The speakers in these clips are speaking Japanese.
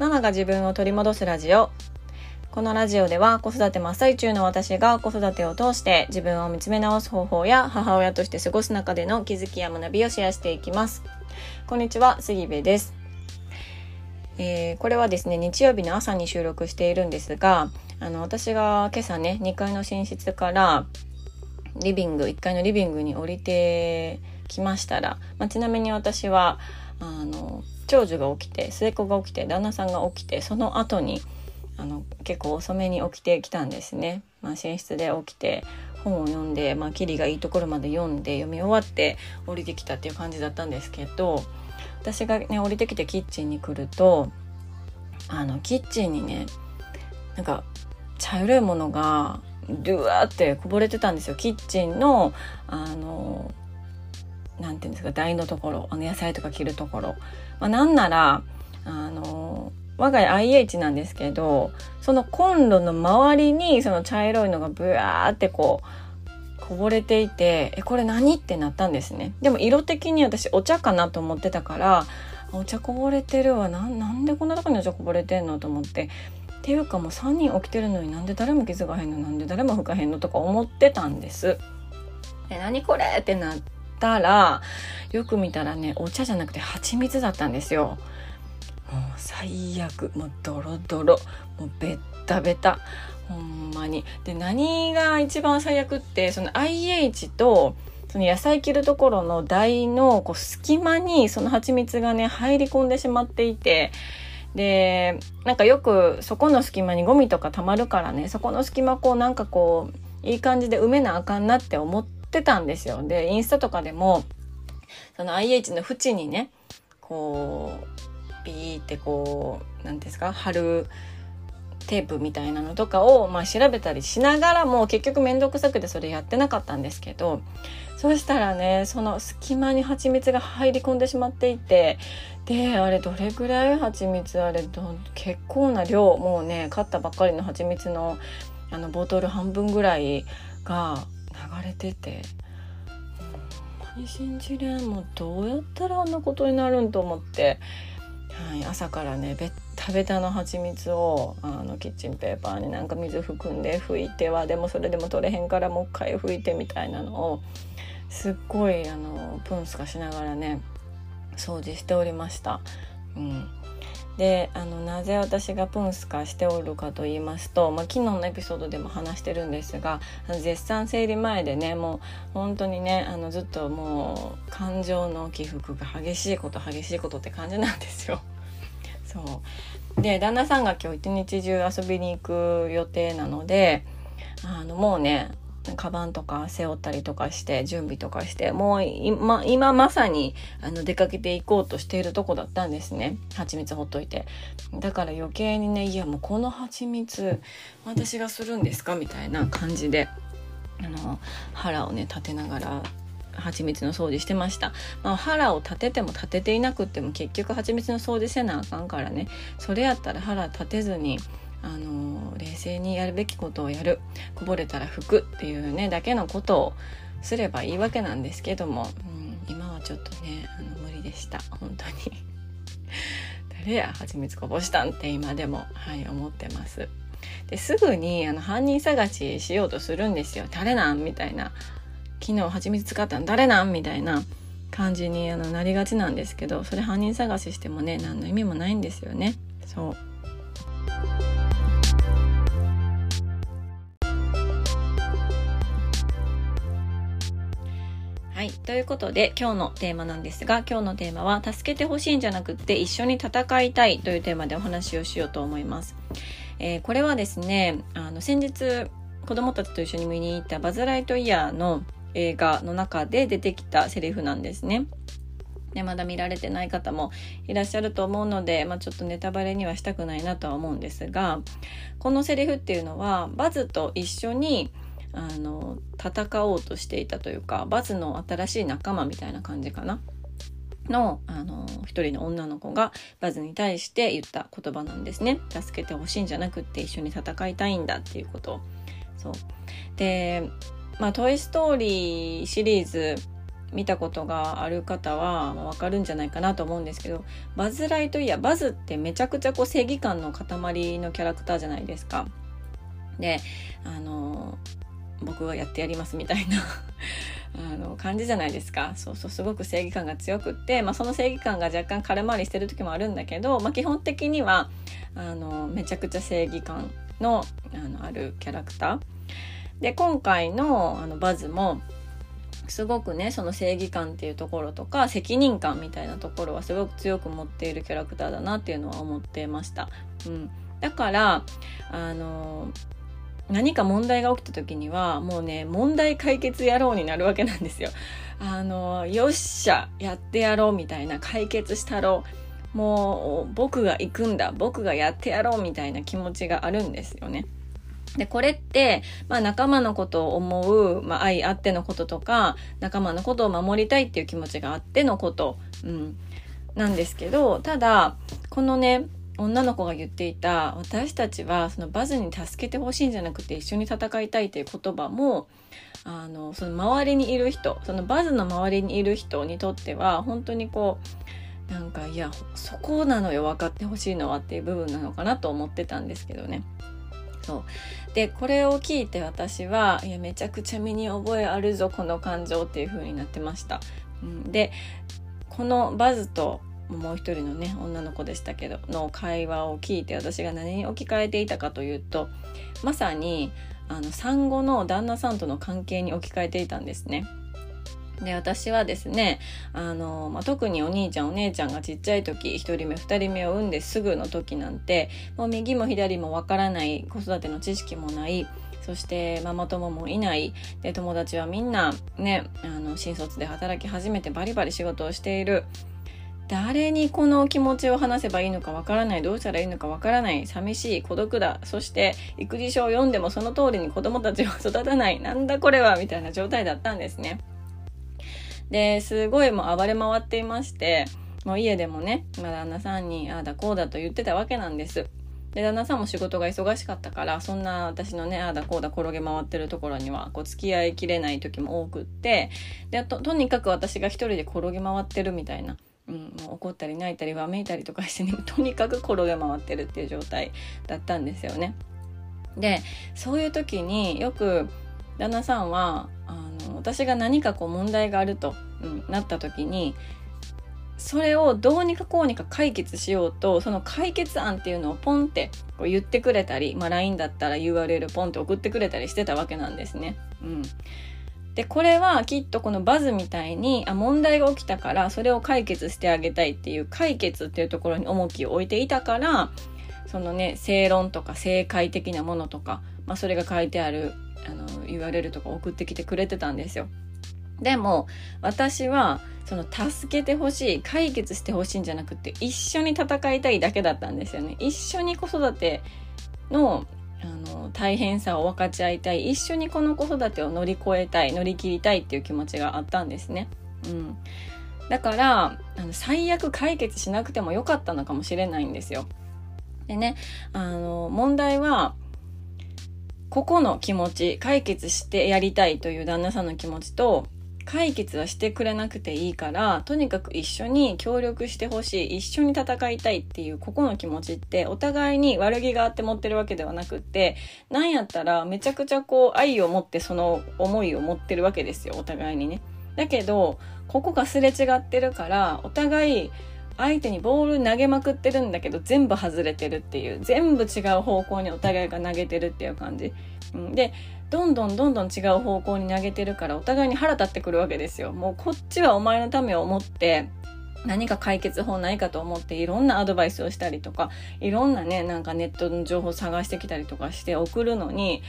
ママが自分を取り戻すラジオ。このラジオでは子育て真っ最中の私が子育てを通して自分を見つめ直す方法や母親として過ごす中での気づきや学びをシェアしていきます。こんにちは杉部です。えー、これはですね日曜日の朝に収録しているんですがあの私が今朝ね2階の寝室からリビング1階のリビングに降りてきましたら、まあ、ちなみに私はあの長女が起きて末っ子が起きて旦那さんが起きてその後にあの結構遅めに起きてきたんですね。まあ、寝室で起きて本を読んで、まあ、キリがいいところまで読んで読み終わって降りてきたっていう感じだったんですけど私がね降りてきてキッチンに来るとあのキッチンにねなんか茶色いものがドゥワーってこぼれてたんですよキッチンのあのなんていうんですか台のところあの野菜とか切るところ、まあ、なんならあの我が家 IH なんですけどそのコンロの周りにその茶色いのがブワーってこうこぼれていてえこれ何？ってなったんですね。でも色的に私お茶かなと思ってたからお茶こぼれてるわ。なんでこんなとこにお茶こぼれてんのと思って。っていうかもう3人起きてるのになんで誰も気づかへんの？なんで誰も吹かへんの？とか思ってたんです。え何これ？ってなったらよく見たらねお茶じゃなくて蜂蜜だったんですよ。もう最悪もうドロドロもうベッタベタほんまに。で何が一番最悪ってその IH とその野菜切るところの台のこう隙間にその蜂蜜がね入り込んでしまっていてでなんかよくそこの隙間にゴミとかたまるからねそこの隙間こうなんかこういい感じで埋めなあかんなって思ってたんですよ。でインスタとかでもその IH の縁にねこうピーってこう何ですか貼るテープみたいなのとかを、まあ、調べたりしながらも結局面倒くさくてそれやってなかったんですけどそしたらねその隙間に蜂蜜が入り込んでしまっていてであれどれぐらい蜂蜜あれど結構な量もうね買ったばっかりの蜂蜜のあのボトル半分ぐらいが流れてて。ほんまに信じれんもうどうやったらあんなことになるんと思って、はい、朝からねベッタベタの蜂蜜をあのキッチンペーパーになんか水含んで拭いてはでもそれでも取れへんからもう一回拭いてみたいなのをすっごいあのプンスカしながらね掃除しておりました。うん、であのなぜ私がプンスカしておるかと言いますと、まあ、昨日のエピソードでも話してるんですが絶賛生理前でねもう本当にねあのずっともう感情の起伏が激しいこと激しいことって感じなんですよ。そうで旦那さんが今日一日中遊びに行く予定なのであのもうねカバンとか背負ったりとかして準備とかしてもう今今まさにあの出かけていこうとしているとこだったんですね。蜂蜜ほっといて。だから余計にねいやもうこの蜂蜜私がするんですかみたいな感じであの腹をね立てながら蜂蜜の掃除してました、まあ、腹を立てても立てていなくっても結局蜂蜜の掃除せなあかんからね。それやったら腹立てずにあの冷静にやるべきことをやる。こぼれたら拭くっていうねだけのことをすればいいわけなんですけども、うん、今はちょっとねあの無理でした。本当に。誰や蜂蜜こぼしたんって今でも。はい思ってます。ですぐにあの犯人探ししようとするんですよ。誰なん？みたいな。昨日蜂蜜使ったの？誰なん？みたいな。感じにあのなりがちなんですけど。それ犯人探ししてもね何の意味もないんですよね。そう。はい。ということで、今日のテーマなんですが、今日のテーマは、助けてほしいんじゃなくって、一緒に戦いたいというテーマでお話をしようと思います。えー、これはですね、あの、先日、子供たちと一緒に見に行ったバズ・ライトイヤーの映画の中で出てきたセリフなんですね。でまだ見られてない方もいらっしゃると思うので、まあ、ちょっとネタバレにはしたくないなとは思うんですがこのセリフっていうのはバズと一緒にあの戦おうとしていたというかバズの新しい仲間みたいな感じかな。のあの一人の女の子がバズに対して言った言葉なんですね。助けてほしいんじゃなくって一緒に戦いたいんだっていうこと。そう。でまあ「トイ・ストーリー」シリーズ見たことがある方はわかるんじゃないかなと思うんですけどバズ・ライトイヤーバズってめちゃくちゃこう正義感の塊のキャラクターじゃないですか。であの僕がやってやりますみたいな あの感じじゃないですか。そうそうすごく正義感が強くって、まあ、その正義感が若干空回りしてる時もあるんだけど、まあ、基本的にはあのめちゃくちゃ正義感のあのあるキャラクター。で今回のあのバズもすごくねその正義感っていうところとか責任感みたいなところはすごく強く持っているキャラクターだなっていうのは思ってました。うん、だからあの何か問題が起きた時にはもうね問題解決野郎になるわけなんですよ。あのよっしゃやってやろうみたいな解決したろうもう僕が行くんだ僕がやってやろうみたいな気持ちがあるんですよね。で、これって、まあ仲間のことを思う、まあ愛あってのこととか、仲間のことを守りたいっていう気持ちがあってのこと、うん、なんですけど、ただ、このね、女の子が言っていた私たちはそのバズに助けてほしいんじゃなくて一緒に戦いたいという言葉もあのその周りにいる人そのバズの周りにいる人にとっては本当にこうなんかいやそこなのよ分かってほしいのはっていう部分なのかなと思ってたんですけどね。そうでこれを聞いて私はいやめちゃくちゃ身に覚えあるぞこの感情っていう風になってました。うん、でこのバズともう一人のね女の子でしたけどの会話を聞いて私が何に置き換えていたかというとまさにあの産後の旦那さんとの関係に置き換えていたんですね。で私はですねあの、まあ、特にお兄ちゃんお姉ちゃんがちっちゃい時1人目2人目を産んですぐの時なんてもう右も左もわからない子育ての知識もないそしてママ友もいないで友達はみんなねあの新卒で働き始めてバリバリ仕事をしている誰にこの気持ちを話せばいいのかわからないどうしたらいいのかわからない寂しい孤独だそして育児書を読んでもその通りに子供たちを育たないなんだこれはみたいな状態だったんですね。ですごいもう暴れ回っていましてもう家でもね、まあ、旦那さんにああだこうだと言ってたわけなんです。で旦那さんも仕事が忙しかったからそんな私のねああだこうだ転げ回ってるところにはこう付き合いきれない時も多くってでととにかく私が一人で転げ回ってるみたいな。うん、もう怒ったり泣いたりわめいたりとかしてね とにかく転げ回ってるっていう状態だったんですよね。でそういう時によく旦那さんはあの私が何かこう問題があると、うん、なった時にそれをどうにかこうにか解決しようとその解決案っていうのをポンってこう言ってくれたり、まあ、LINE だったら URL ポンって送ってくれたりしてたわけなんですね。うん、で、これはきっとこのバズみたいに、あ、問題が起きたからそれを解決してあげたいっていう解決っていうところに重きを置いていたから、そのね、正論とか正解的なものとか、まあそれが書いてある、あの、言われるとか送ってきてくれてたんですよ。でも、私は、その助けてほしい、解決してほしいんじゃなくて、一緒に戦いたいだけだったんですよね。一緒に子育てのの大変さを分かち合いたい一緒にこの子育てを乗り越えたい乗り切りたいっていう気持ちがあったんですね。うん、だからあの最悪解決しなくてもよかったのかもしれないんですよ。でねあの問題はここの気持ち解決してやりたいという旦那さんの気持ちと解決はしてくれなくていいからとにかく一緒に協力してほしい一緒に戦いたいっていうここの気持ちってお互いに悪気があって持ってるわけではなくってなんやったらめちゃくちゃこう愛を持ってその思いを持ってるわけですよお互いにね。だけどここがすれ違ってるからお互い相手にボール投げまくってるんだけど全部外れてるっていう全部違う方向にお互いが投げてるっていう感じ。うん、でどんどんどんどん違う方向に投げてるからお互いに腹立ってくるわけですよ。もうこっちはお前のためを思って何か解決法ないかと思っていろんなアドバイスをしたりとかいろんなねなんかネットの情報を探してきたりとかして送るのに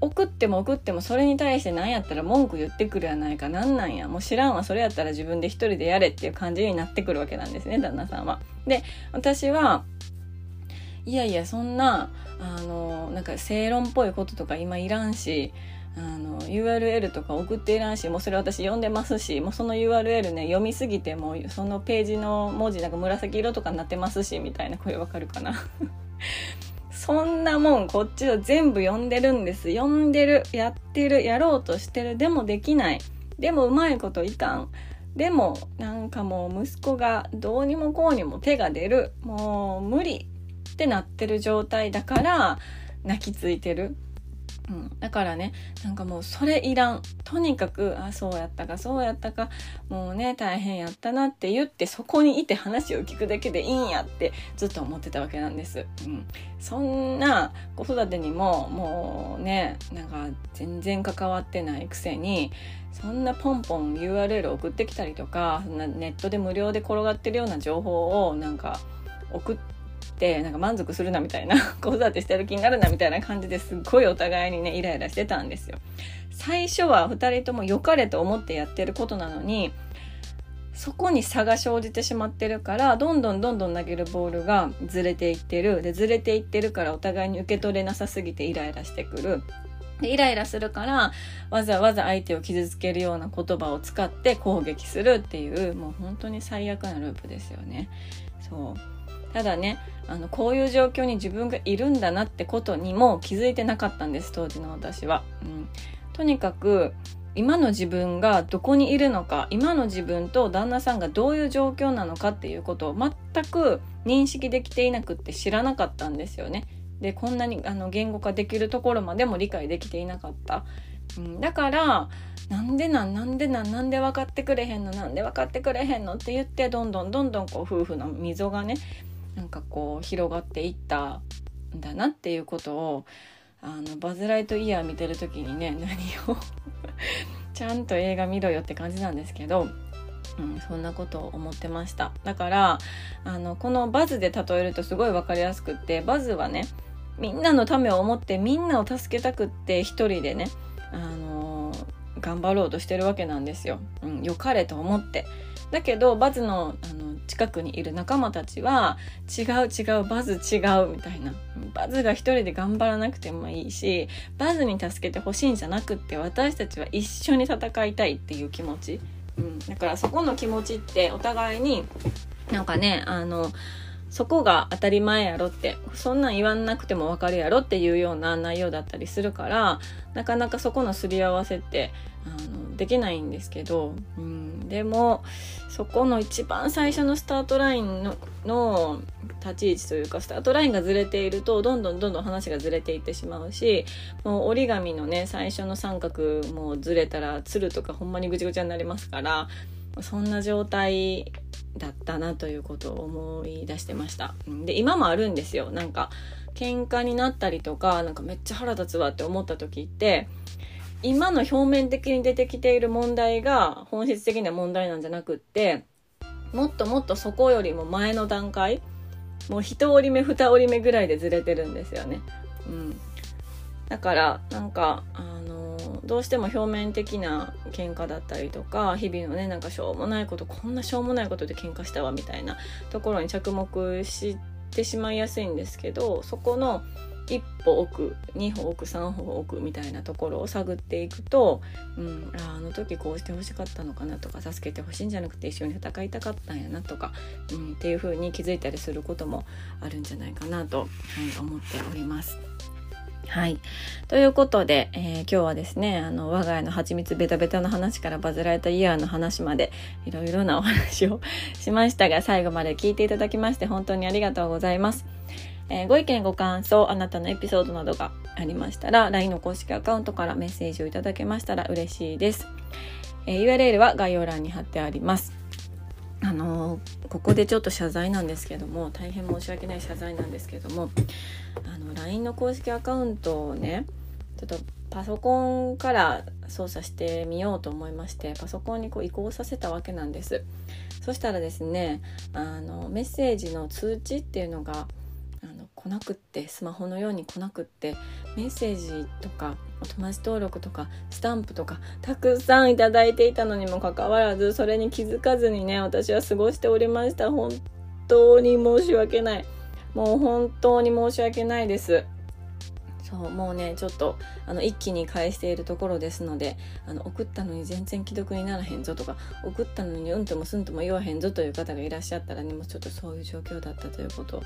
送っても送ってもそれに対して何やったら文句言ってくるやないかなんなんやもう知らんわそれやったら自分で一人でやれっていう感じになってくるわけなんですね旦那さんは。で私はいやいやそんなあのなんか正論っぽいこととか今いらんしあの URL とか送っていらんしもうそれ私読んでますしもうその URL ね読みすぎてもうそのページの文字なんか紫色とかになってますしみたいな声わかるかなそんなもんこっちは全部読んでるんです。読んでるやってるやろうとしてる。でもできない。でもうまいこといかん。でもなんかもう息子がどうにもこうにも手が出る。もう無理ってなってる状態だから泣きついてる。うん、だからねなんかもうそれいらん。とにかくあそうやったかそうやったかもうね大変やったなって言ってそこにいて話を聞くだけでいいんやってずっと思ってたわけなんです、うん、そんな子育てにももうねなんか全然関わってないくせにそんなポンポン URL 送ってきたりとかそんなネットで無料で転がってるような情報をなんか送っててなんか満足するなみたいな 子育てしてる気になるなみたいな感じですっごいお互いにねイライラしてたんですよ。最初は2人とも良かれと思ってやってることなのにそこに差が生じてしまってるからどんどんどんどん投げるボールがずれていってるでずれていってるからお互いに受け取れなさすぎてイライラしてくる。でイライラするからわざわざ相手を傷つけるような言葉を使って攻撃するっていうもう本当に最悪なループですよね。そうただねあのこういう状況に自分がいるんだなってことにも気づいてなかったんです当時の私は。うん、とにかく今の自分がどこにいるのか今の自分と旦那さんがどういう状況なのかっていうことを全く認識できていなくって知らなかったんですよね。でこんなにあの言語化できるところまでも理解できていなかった。うん、だからなんでなんなんでなんなんで分かってくれへんのなんで分かってくれへんのって言ってどんどんどんどんこう夫婦の溝がねなんかこう広がっていったんだなっていうことをあのバズ・ライトイヤー見てる時にね 何をちゃんと映画見ろよって感じなんですけど、うん、そんなことを思ってましただからあのこのバズで例えるとすごい分かりやすくってバズはねみんなのためを思ってみんなを助けたくって一人でねあの頑張ろうとしてるわけなんですよ。うん、良かれと思って。だけどバズのあの近くにいる仲間たちは違う違うバズ違うみたいな。バズが一人で頑張らなくてもいいしバズに助けてほしいんじゃなくって私たちは一緒に戦いたいっていう気持ち、うん、だからそこの気持ちってお互いになんかねあのそこが当たり前やろってそんなん言わなくてもわかるやろっていうような内容だったりするからなかなかそこのすり合わせってあのできないんですけど、うん、でもそこの一番最初のスタートラインのの立ち位置というかスタートラインがずれているとどんどんどんどん話がずれていってしまうしもう折り紙のね最初の三角もずれたらつるとかほんまにぐちゃぐちゃになりますからそんな状態だったなということを思い出してました。で今もあるんですよなんか喧嘩になったりとかなんかめっちゃ腹立つわって思った時って今の表面的に出てきている問題が本質的な問題なんじゃなくってもっともっとそこよりも前の段階もう一折り目二折り目ぐらいでずれてるんですよね。うん、だからなんかあのどうしても表面的な喧嘩だったりとか日々のねなんかしょうもないことこんなしょうもないことで喧嘩したわみたいなところに着目してしまいやすいんですけどそこの一歩奥二歩奥三歩奥みたいなところを探っていくと、うん、ああの時こうしてほしかったのかなとか助けてほしいんじゃなくて一緒に戦いたかったんやなとか、うん、っていう風に気づいたりすることもあるんじゃないかなと、はい、思っております。はい。ということで、えー、今日はですね、あの、我が家の蜂蜜ベタベタの話からバズられたイヤーの話まで、いろいろなお話をしましたが、最後まで聞いていただきまして本当にありがとうございます。えー、ご意見ご感想あなたのエピソードなどがありましたら LINE の公式アカウントからメッセージをいただけましたら嬉しいです、えー、URL は概要欄に貼ってあります。あのー、ここでちょっと謝罪なんですけども大変申し訳ない謝罪なんですけどもあの LINE の公式アカウントをねちょっとパソコンから操作してみようと思いましてパソコンにこう移行させたわけなんです。そしたらですねあのメッセージの通知っていうのが来なくってスマホのように来なくってメッセージとかお友達登録とかスタンプとかたくさんいただいていたのにもかかわらずそれに気づかずにね私は過ごしておりました。本当に申し訳ない。もう本当に申し訳ないです。そうもうねちょっとあの一気に返しているところですのであの送ったのに全然既読にならへんぞとか送ったのにうんともすんとも言わへんぞという方がいらっしゃったらねもうちょっとそういう状況だったということを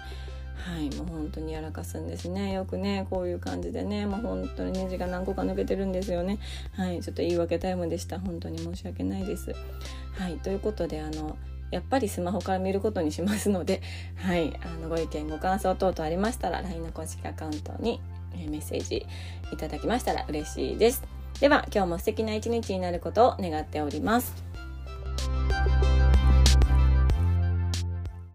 はいもう本当にやらかすんですねよくねこういう感じでねもう本当にネジが何個か抜けてるんですよねはいちょっと言い訳タイムでした本当に申し訳ないですはいということであのやっぱりスマホから見ることにしますので、はい、あのご意見ご感想等々ありましたら LINE の公式アカウントにメッセージいただきましたら嬉しいです。では今日も素敵な一日になることを願っております。